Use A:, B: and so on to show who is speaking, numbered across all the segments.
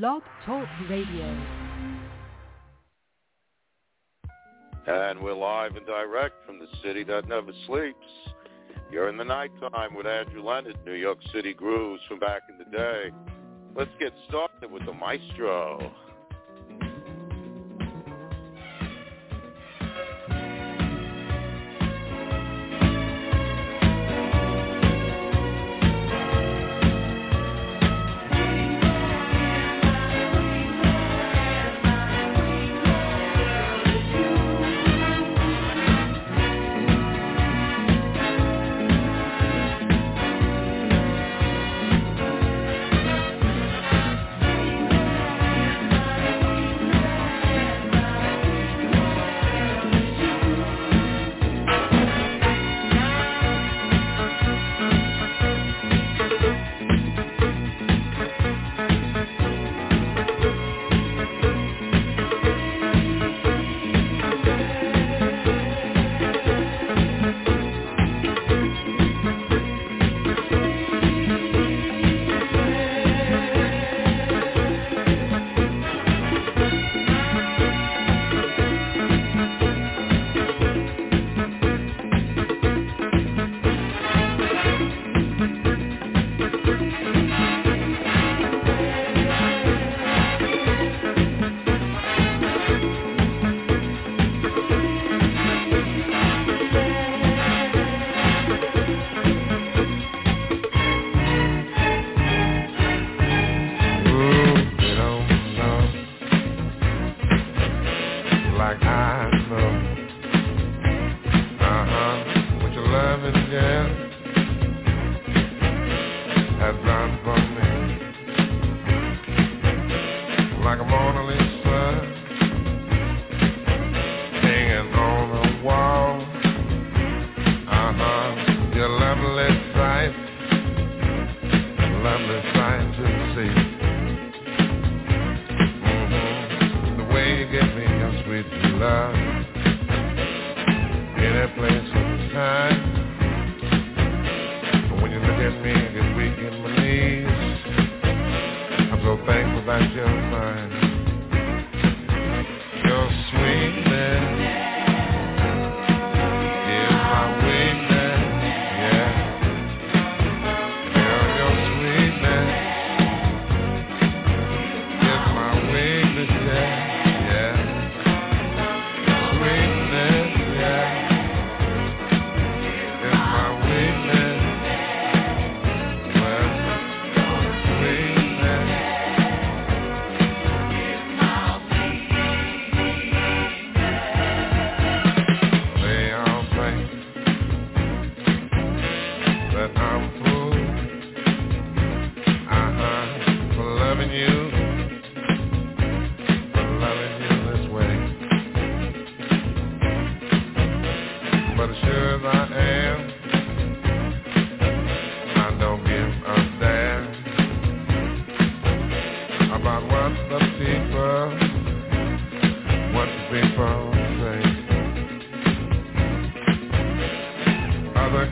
A: Blog Talk Radio.
B: And we're live and direct from the city that never sleeps. You're in the nighttime with Andrew Leonard, New York City grooves from back in the day. Let's get started with the maestro.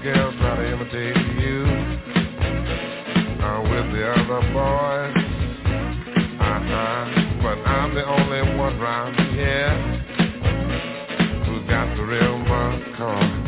C: girls try to imitate you. I'm with the other boys. Uh-huh.
D: But I'm the only one round here Who's got the real McCoy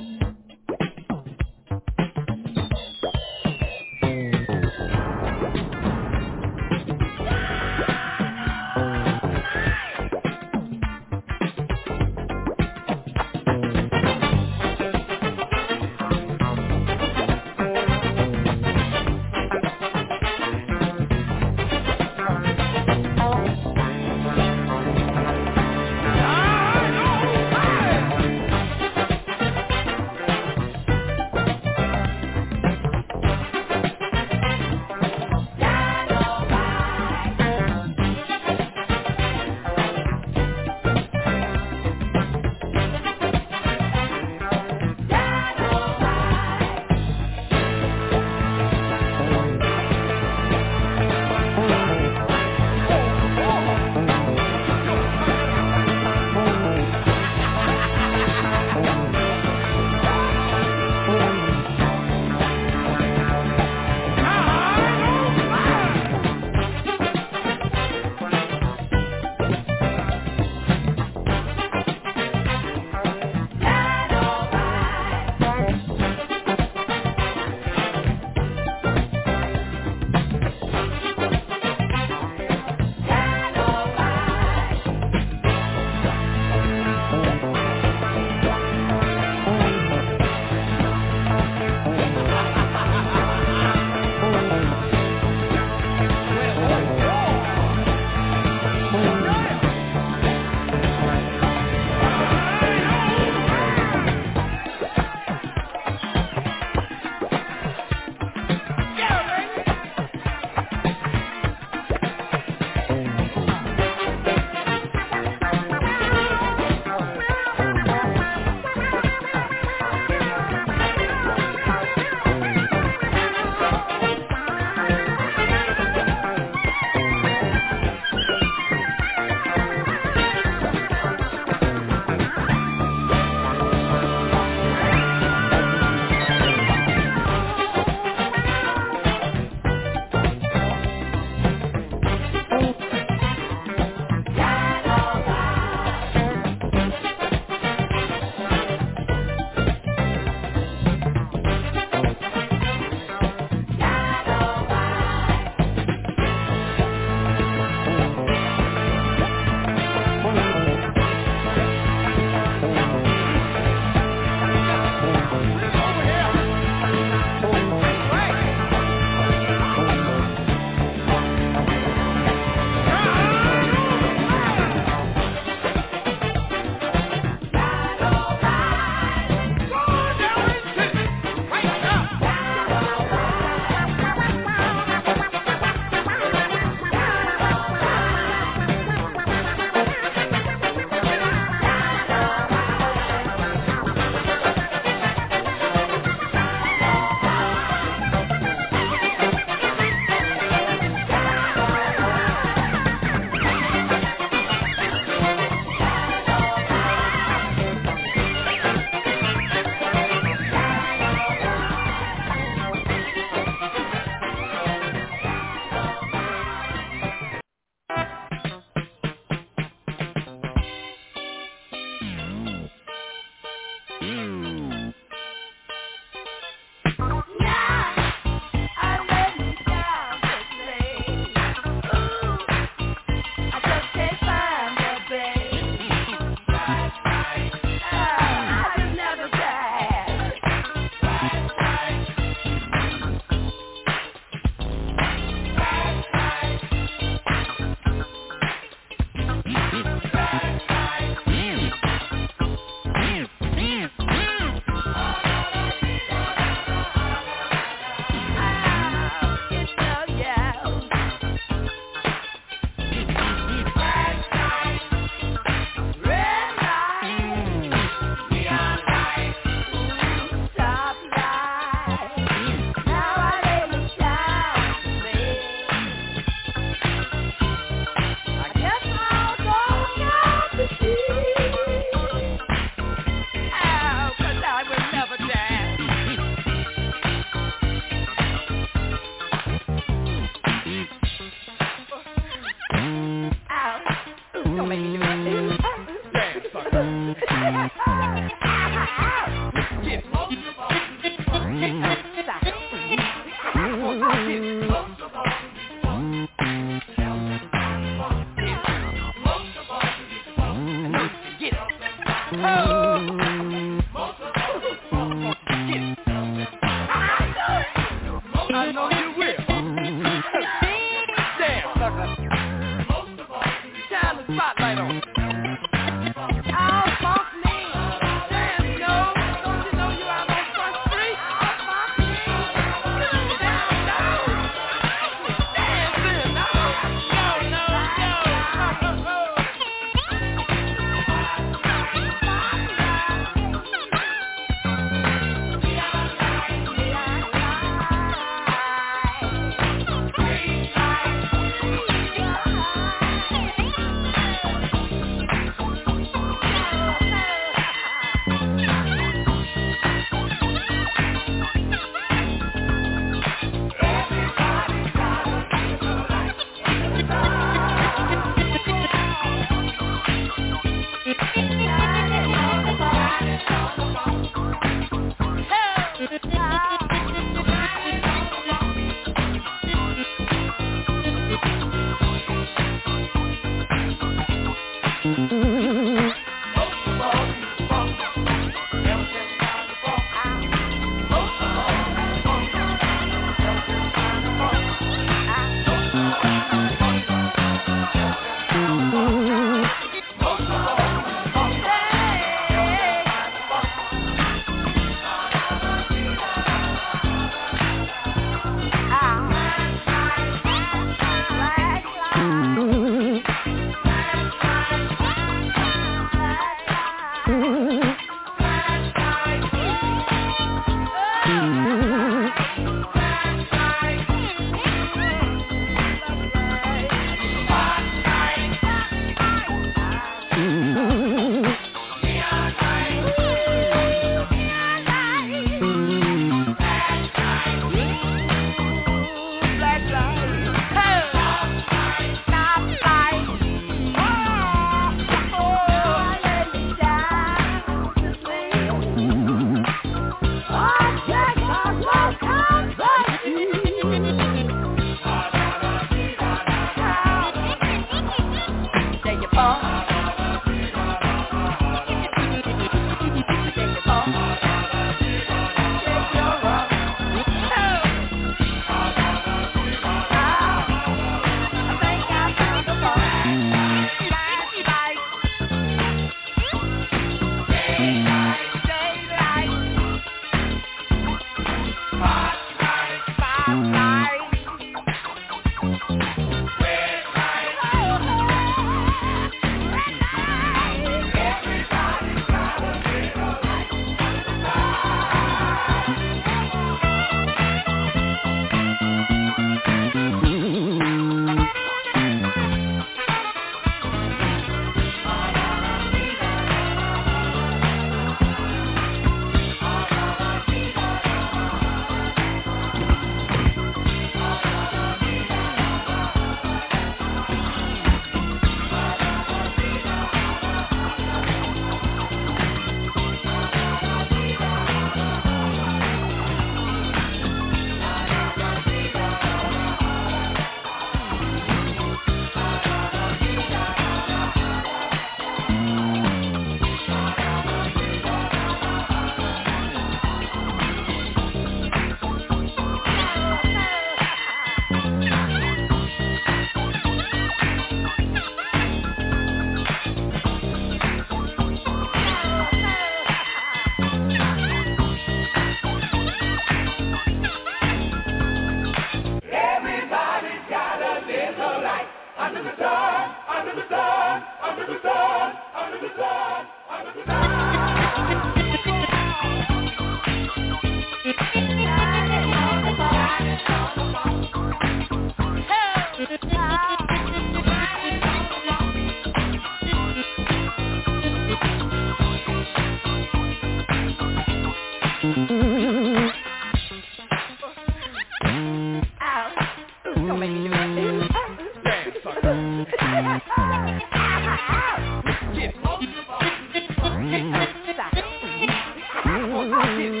D: Fuck you.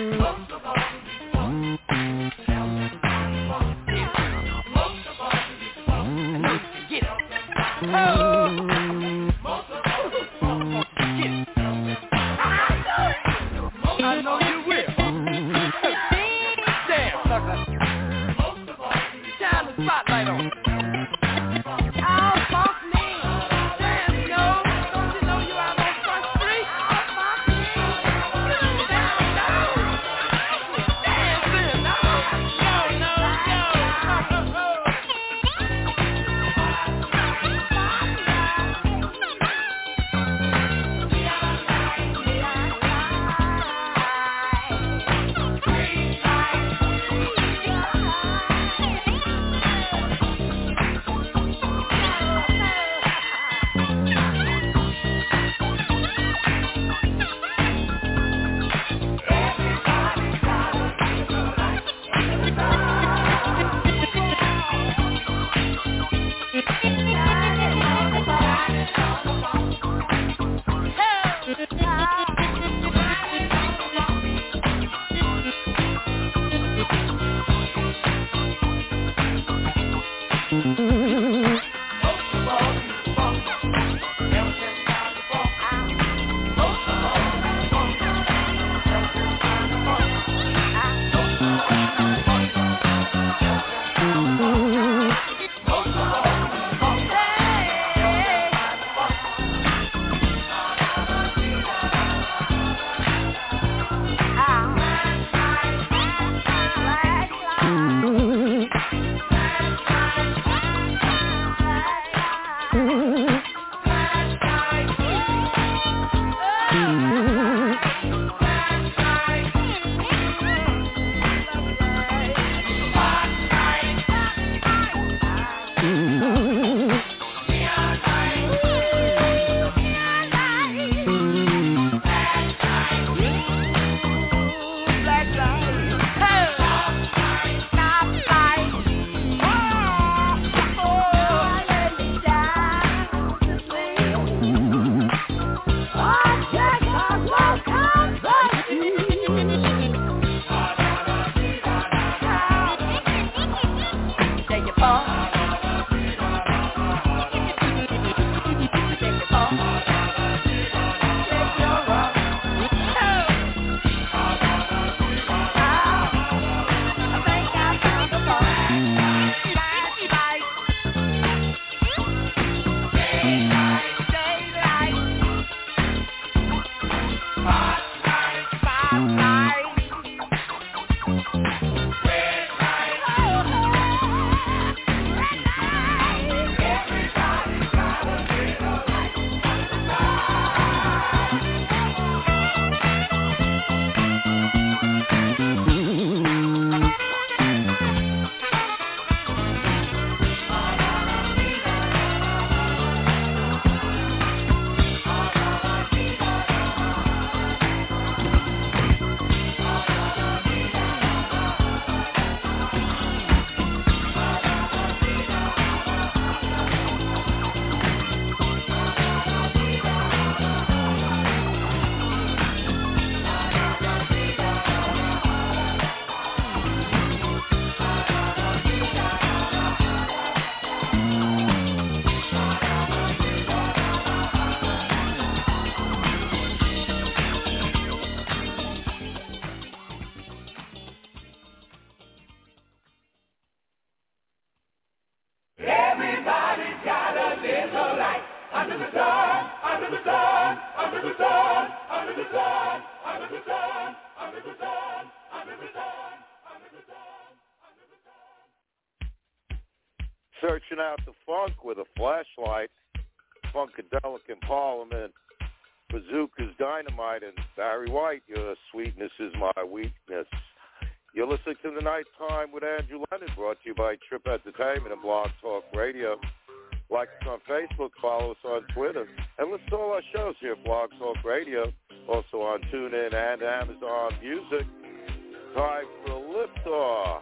D: Flashlight, Funkadelic and Parliament, Bazuka's Dynomite, and Barry White, Your Sweetness is My Weakness. You're
E: listening to The Night Time with Andrew Lennon, brought to you by Trip Entertainment and Blog Talk Radio. Like us on Facebook, follow us on Twitter, and listen to all our shows here at Blog Talk Radio, also on TuneIn and
C: Amazon Music. Time for liftoff.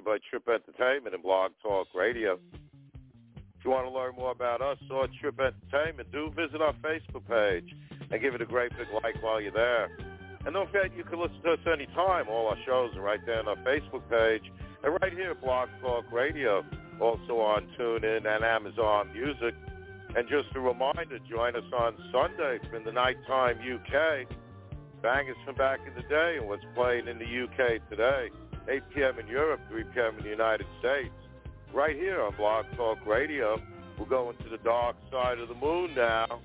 C: You by Trip Entertainment and Blog Talk Radio. If you want to learn more about us or Trip Entertainment, do visit our Facebook page and give it a great big like while you're there. And don't forget, you can listen to us anytime. All our shows are right there on our Facebook page and right here at Blog Talk Radio, also on TuneIn and Amazon Music. And just a reminder, join us on Sunday from the Nighttime UK. Bangers from back in the day and what's playing in the UK today. 8 p.m. in Europe, 3 p.m. in the United States. Right here on Blog Talk Radio. We're going to the dark side of the moon now.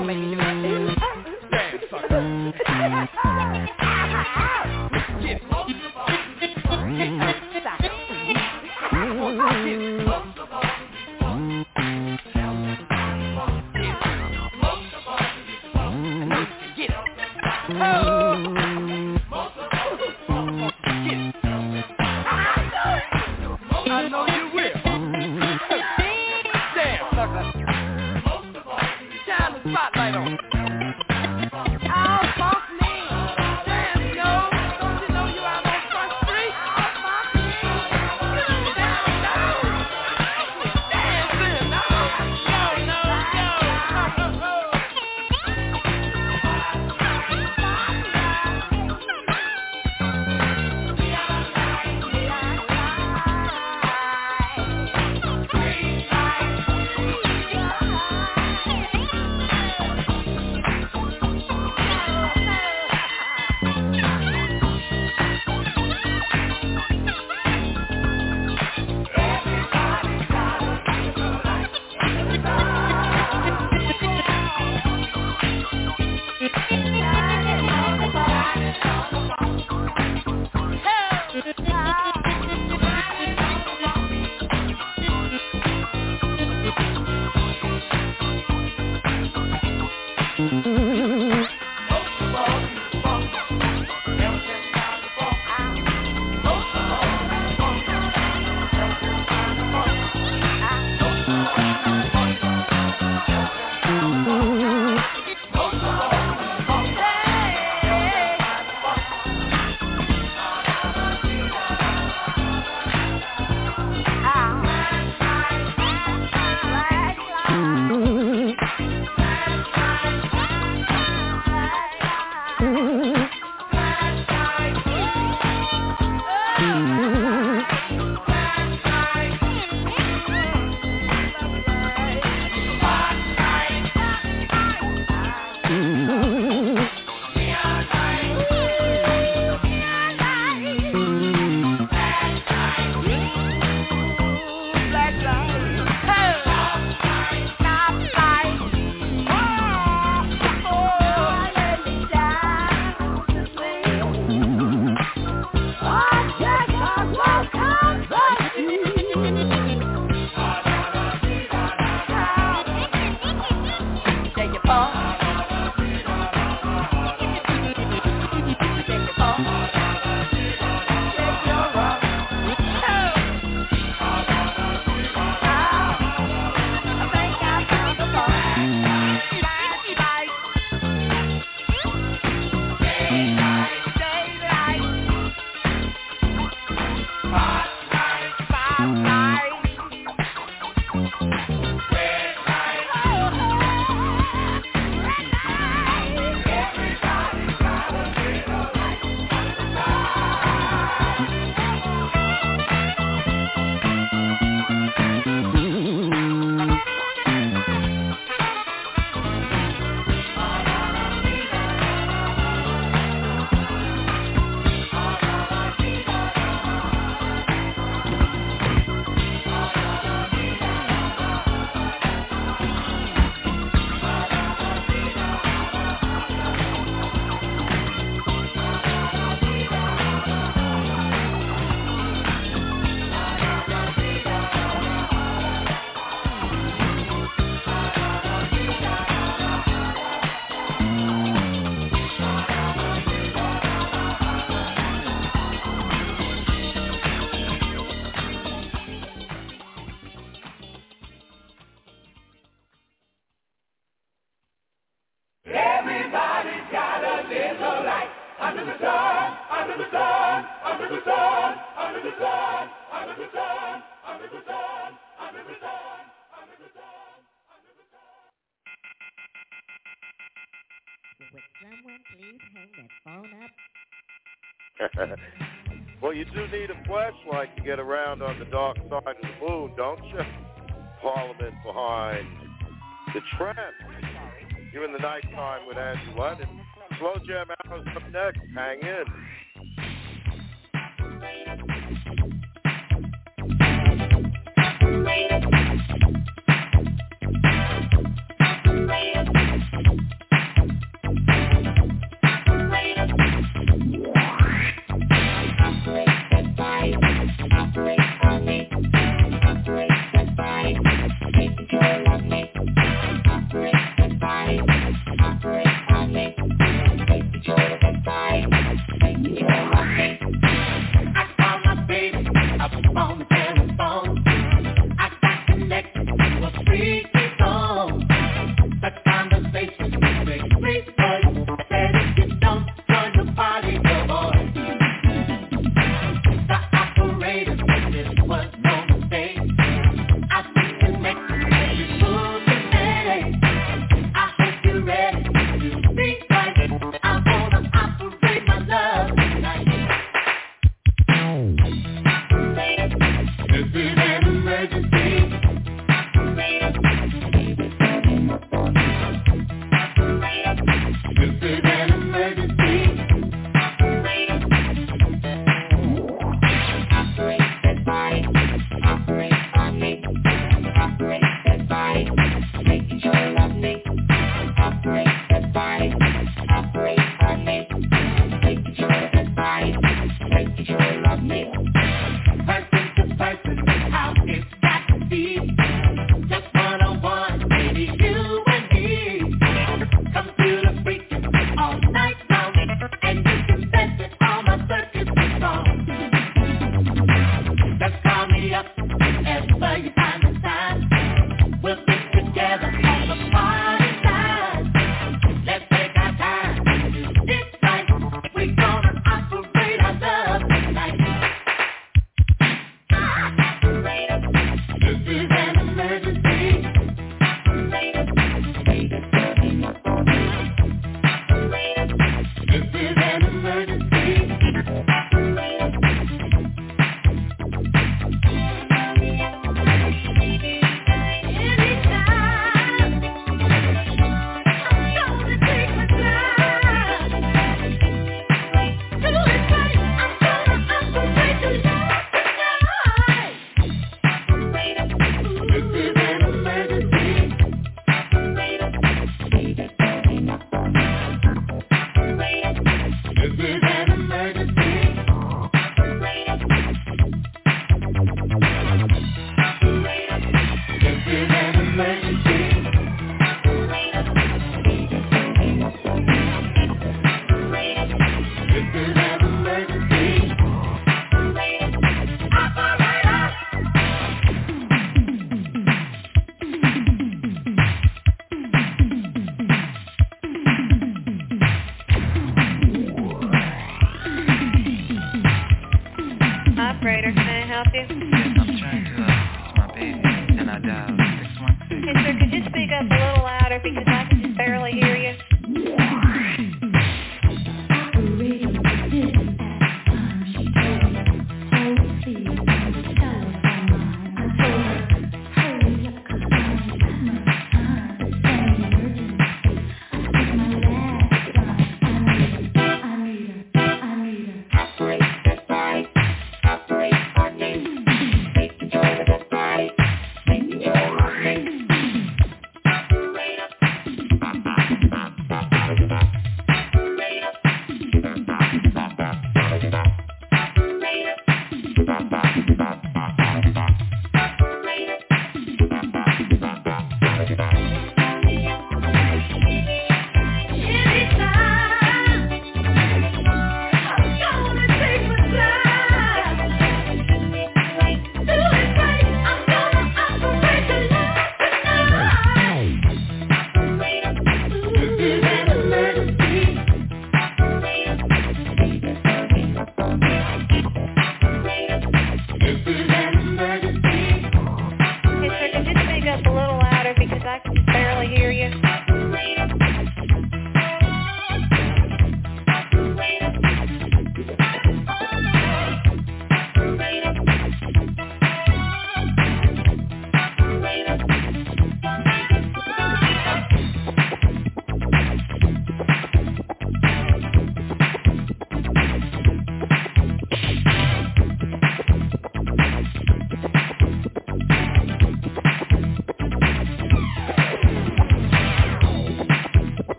E: Don't make do
F: well, you do need a flashlight to get around on the dark side of the moon, don't you? Parliament behind the tramp. You're in the nighttime with Andrew Lennon. Slow Jam Hours up next. Hang in.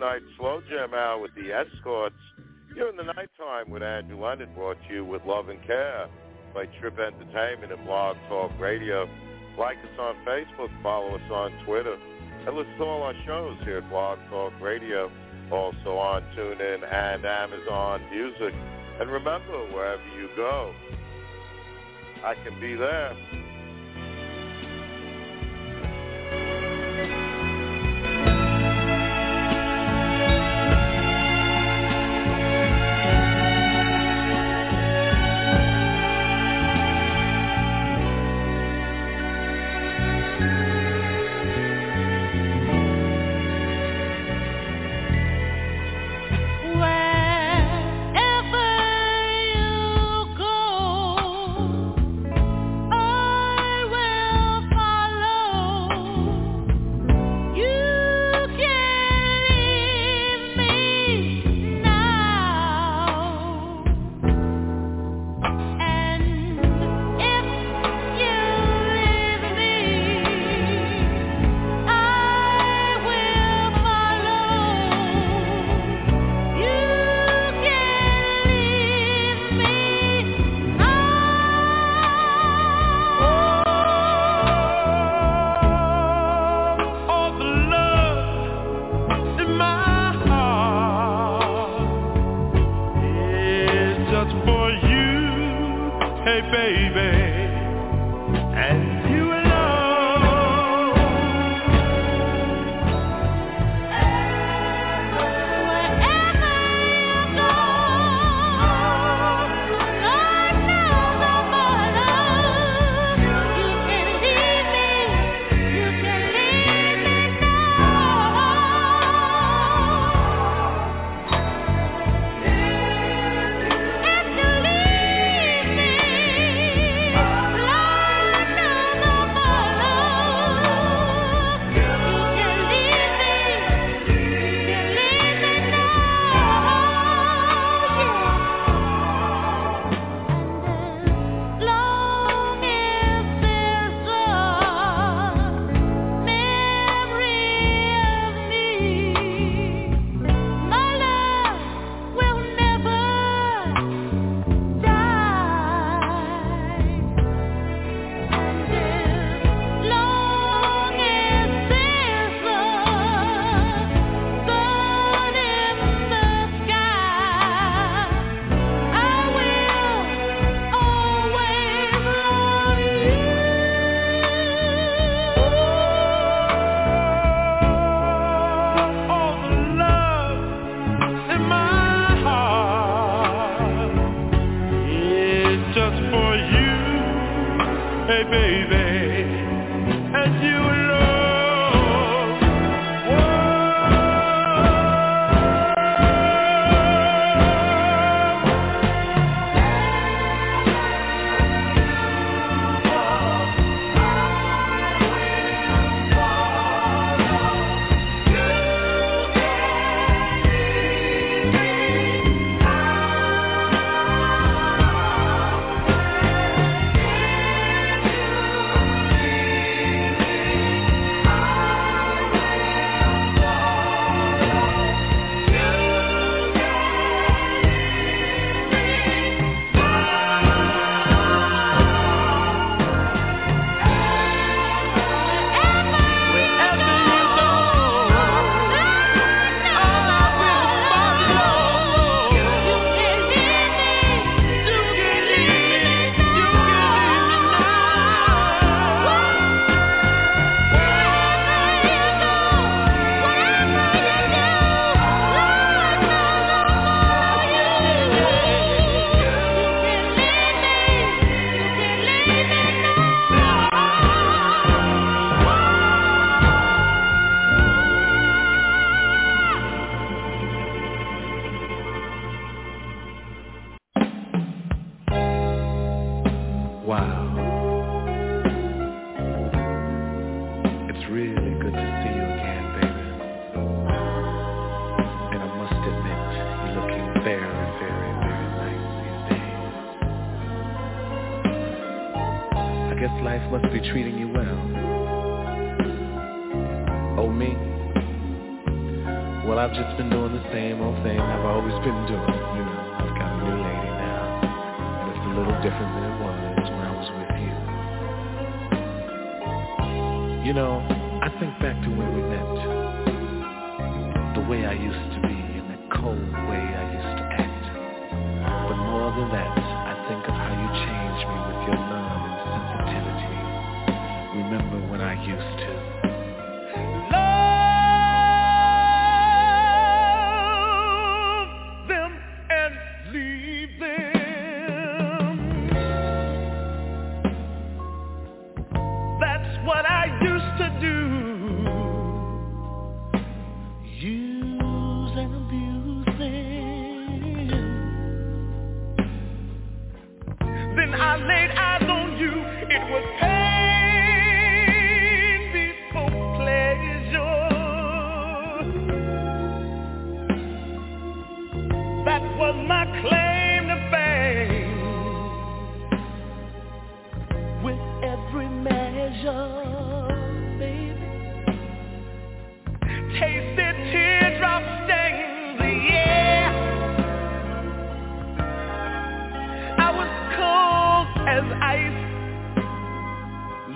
G: Is with the escorts during the Nighttime with Andrew Leonard, brought to you with love and care
H: by Trip Entertainment and Blog Talk Radio. Like us on Facebook, follow us on Twitter, and listen to all our shows here at Blog Talk Radio, also on TuneIn and Amazon Music. And remember, wherever you go, I can be there.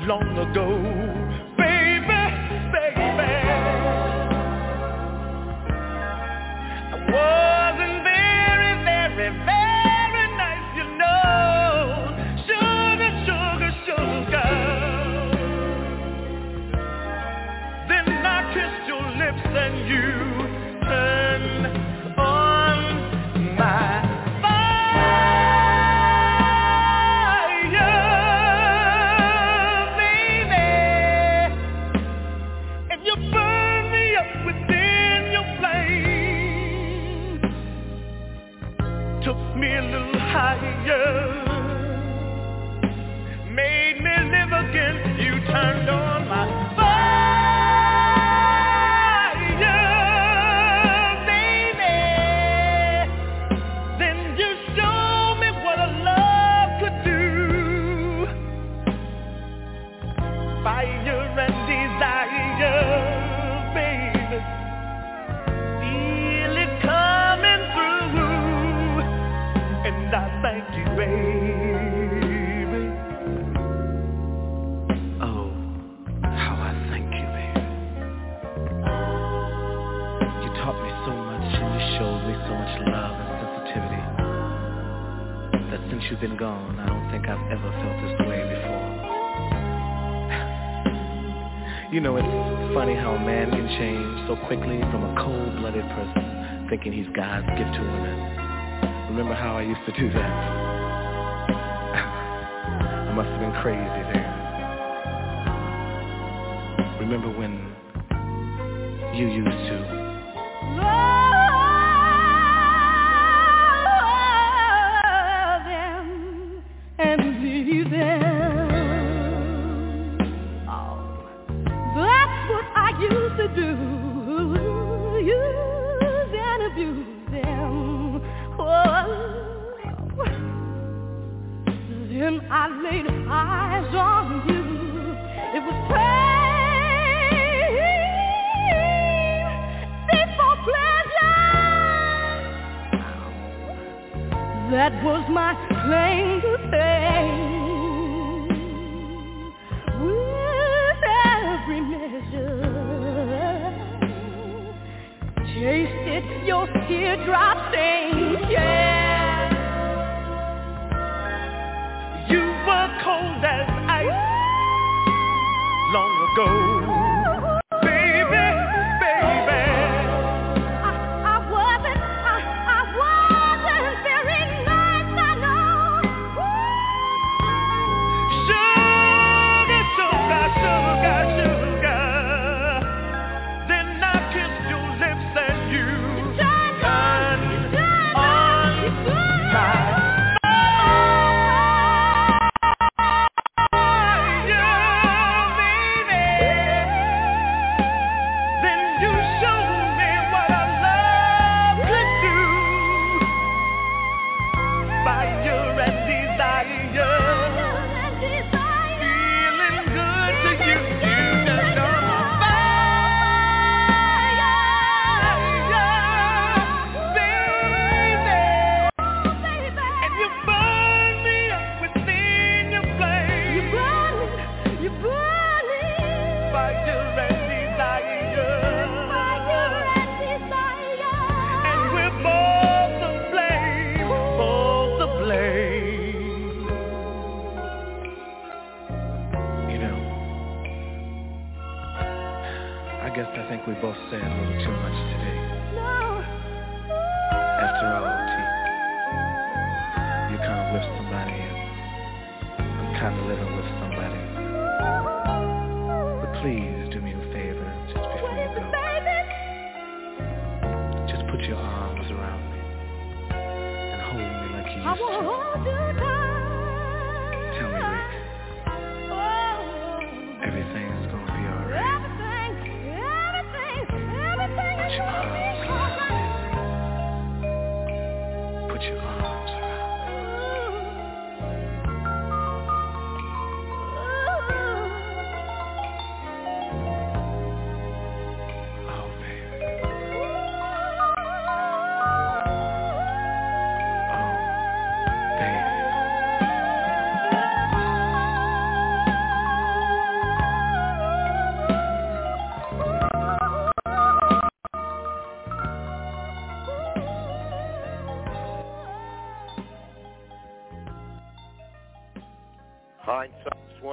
E: Long ago,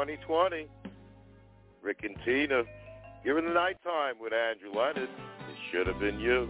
I: 2020. Rick and Tina. here in the nighttime with Andrew Leonard. It should have been you.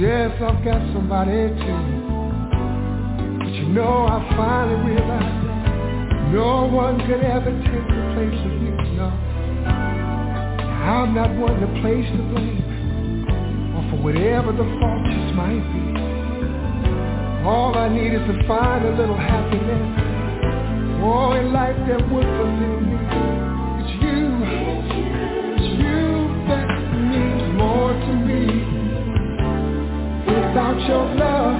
I: Yes, I've got somebody too. But you know, I finally realized no one could ever take the place of you, no. I'm not one to place the blame, or for whatever the fault just might be. All I need is to find a little happiness. Oh, in life that would fulfill me. Without your love,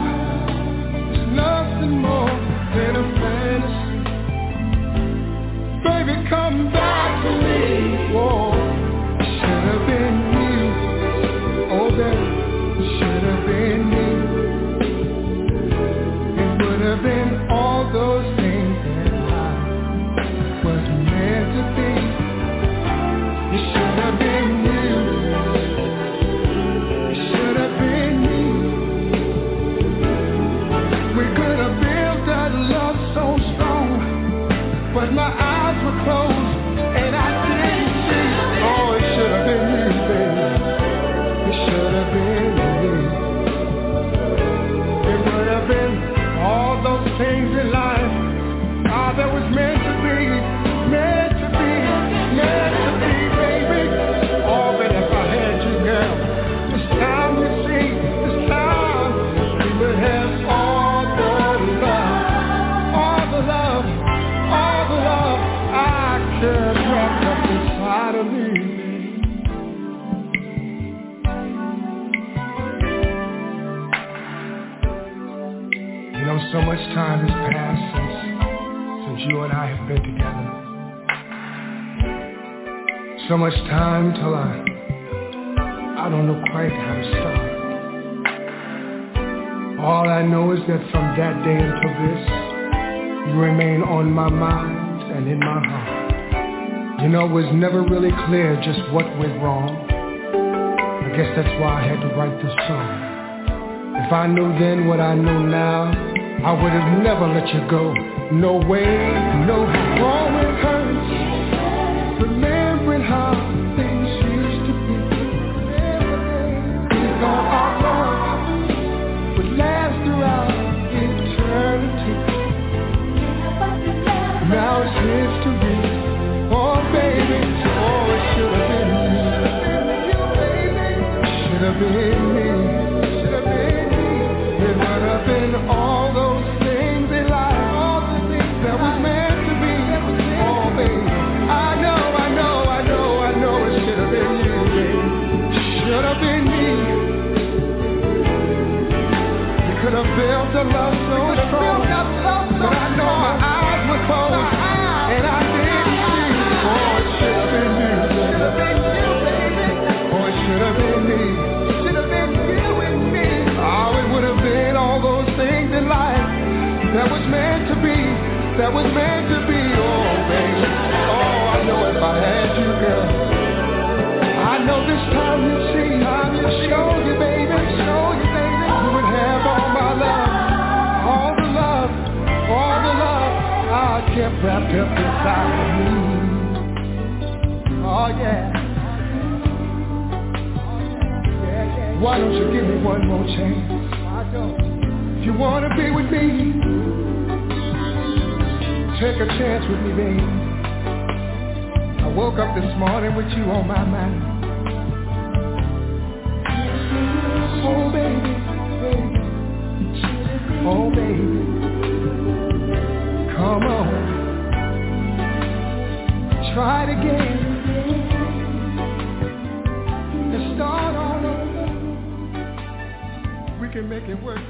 I: there's nothing more than a fantasy. Baby, come back to me. Oh, much time has passed since, since you and I have been together. So much time till I, I don't know quite how to start. All I know is that from that day until this, you remain on my mind and in my heart. You know, it was never really clear just what went wrong. I guess that's why I had to write this song. If I knew then what I know now, I would have never let you go. No way, no wrong up inside of me. Oh yeah. Why don't you give me one more chance? If you wanna be with me, take a chance with me, baby. I woke up this morning with you on my mind. Oh baby, baby, oh baby.
C: Try it again and start all over. We can make it work.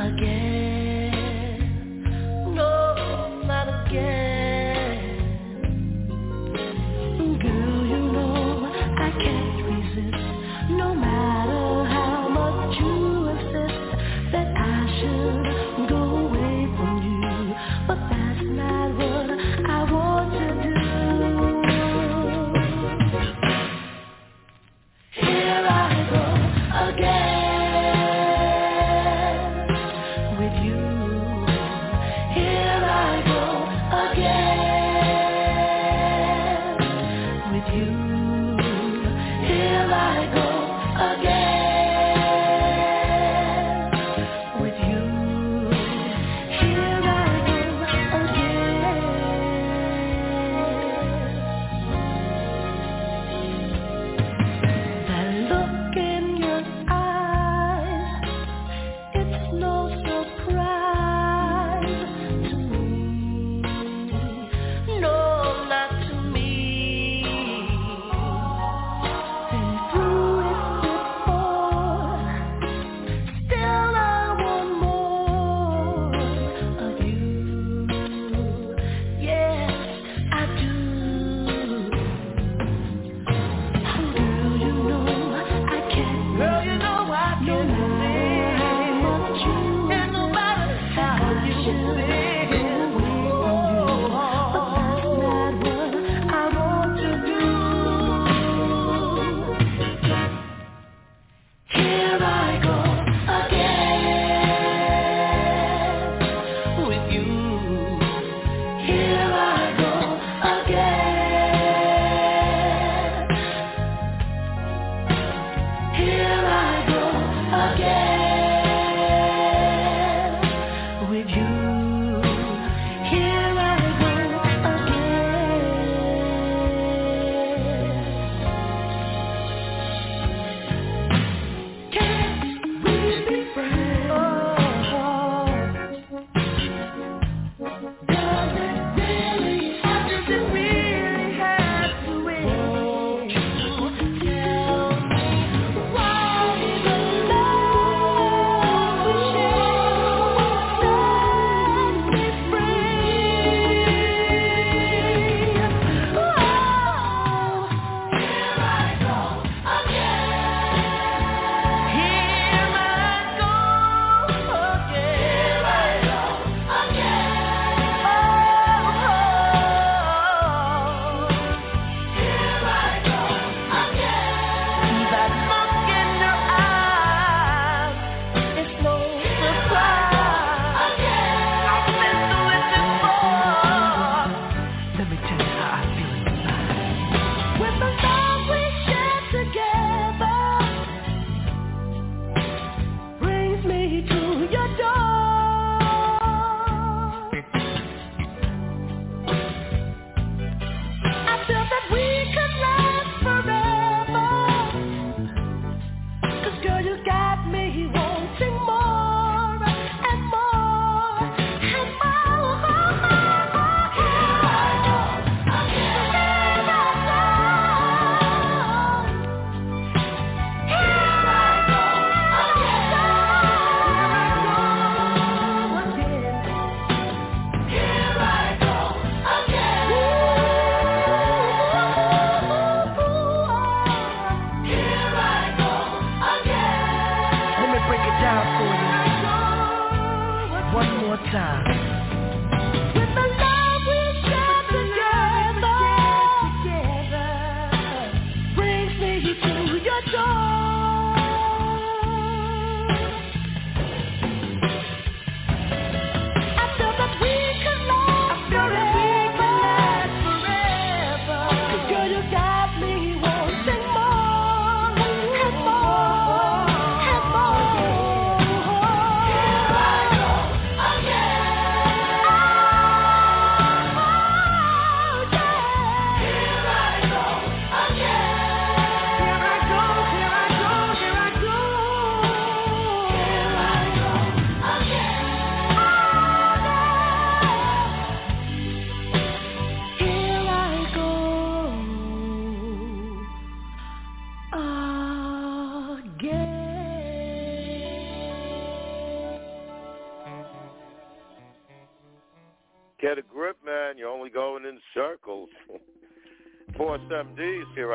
J: again.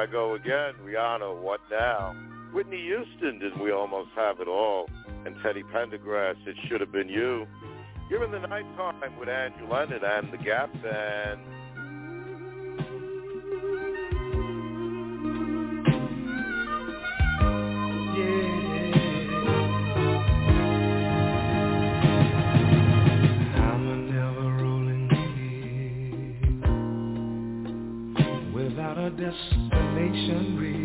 J: I go
F: again. Rihanna, what now? Whitney Houston, didn't we almost have it all? And Teddy Pendergrass, it should have been you. You're in the nighttime with Andrew Leonard and the Gap Band.
E: Without a destination real.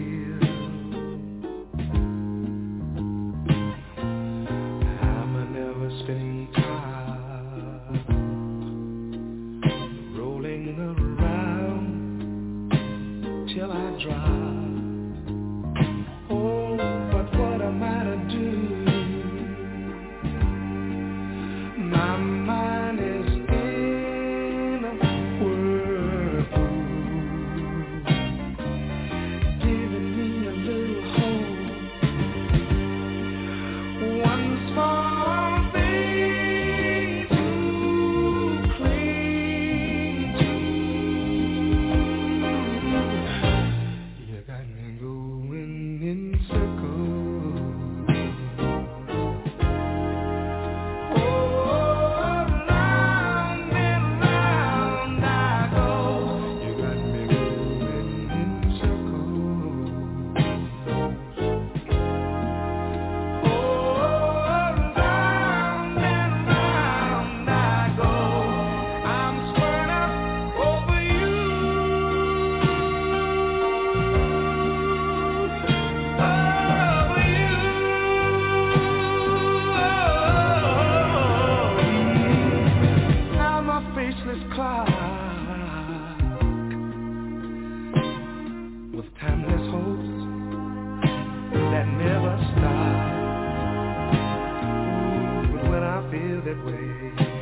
K: that
H: way.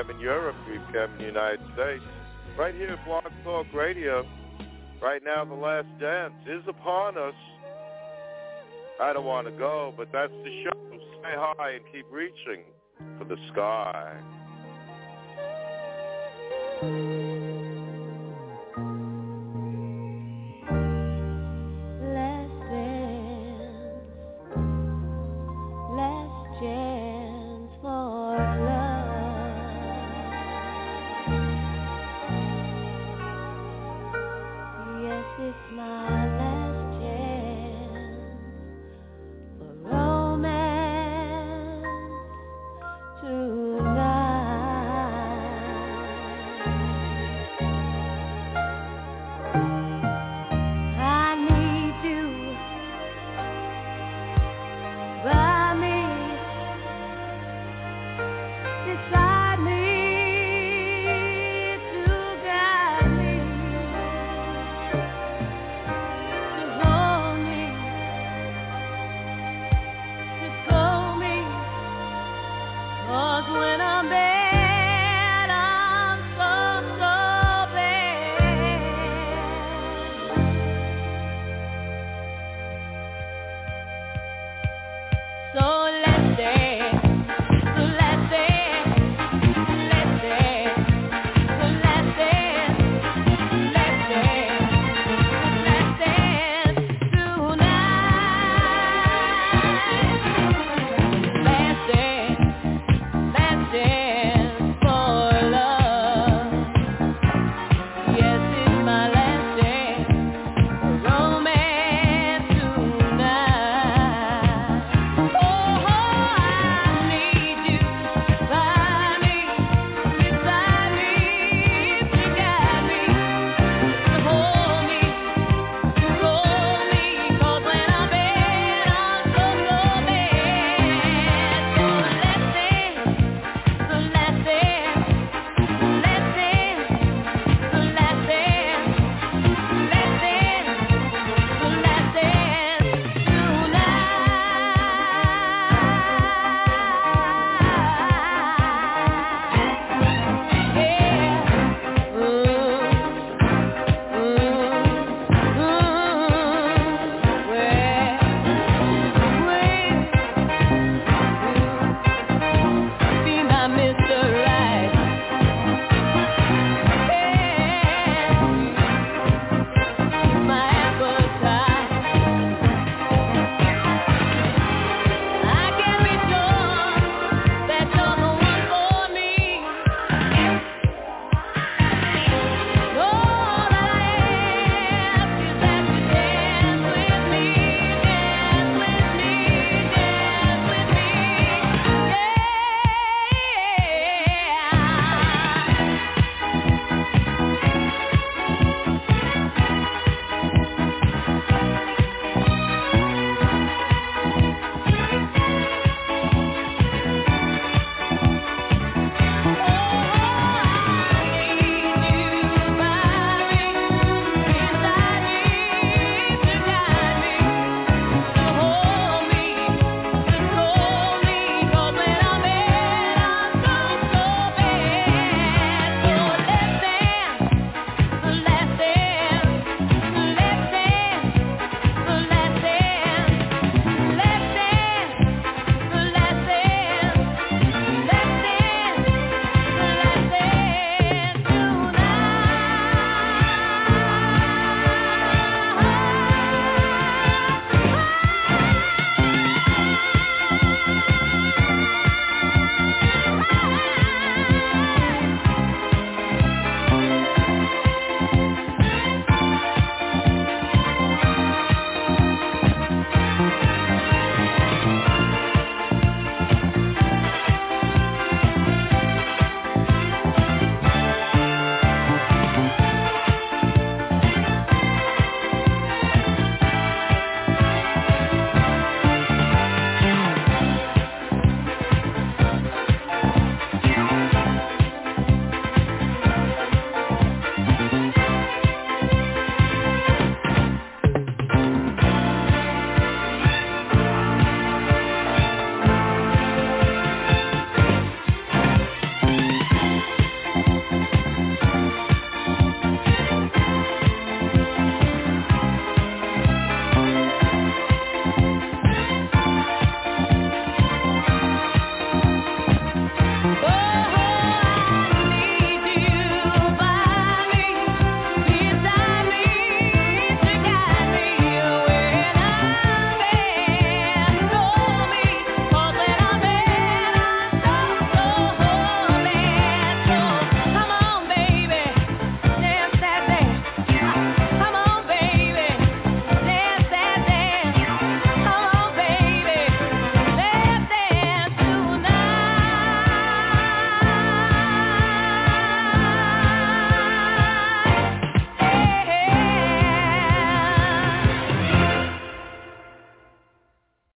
F: 8 p.m. in Europe, 3 p.m. in the United States. Right here at Blog Talk Radio. Right now, the last dance is upon us. I don't want to go, but that's the show. Say hi and keep reaching for the sky.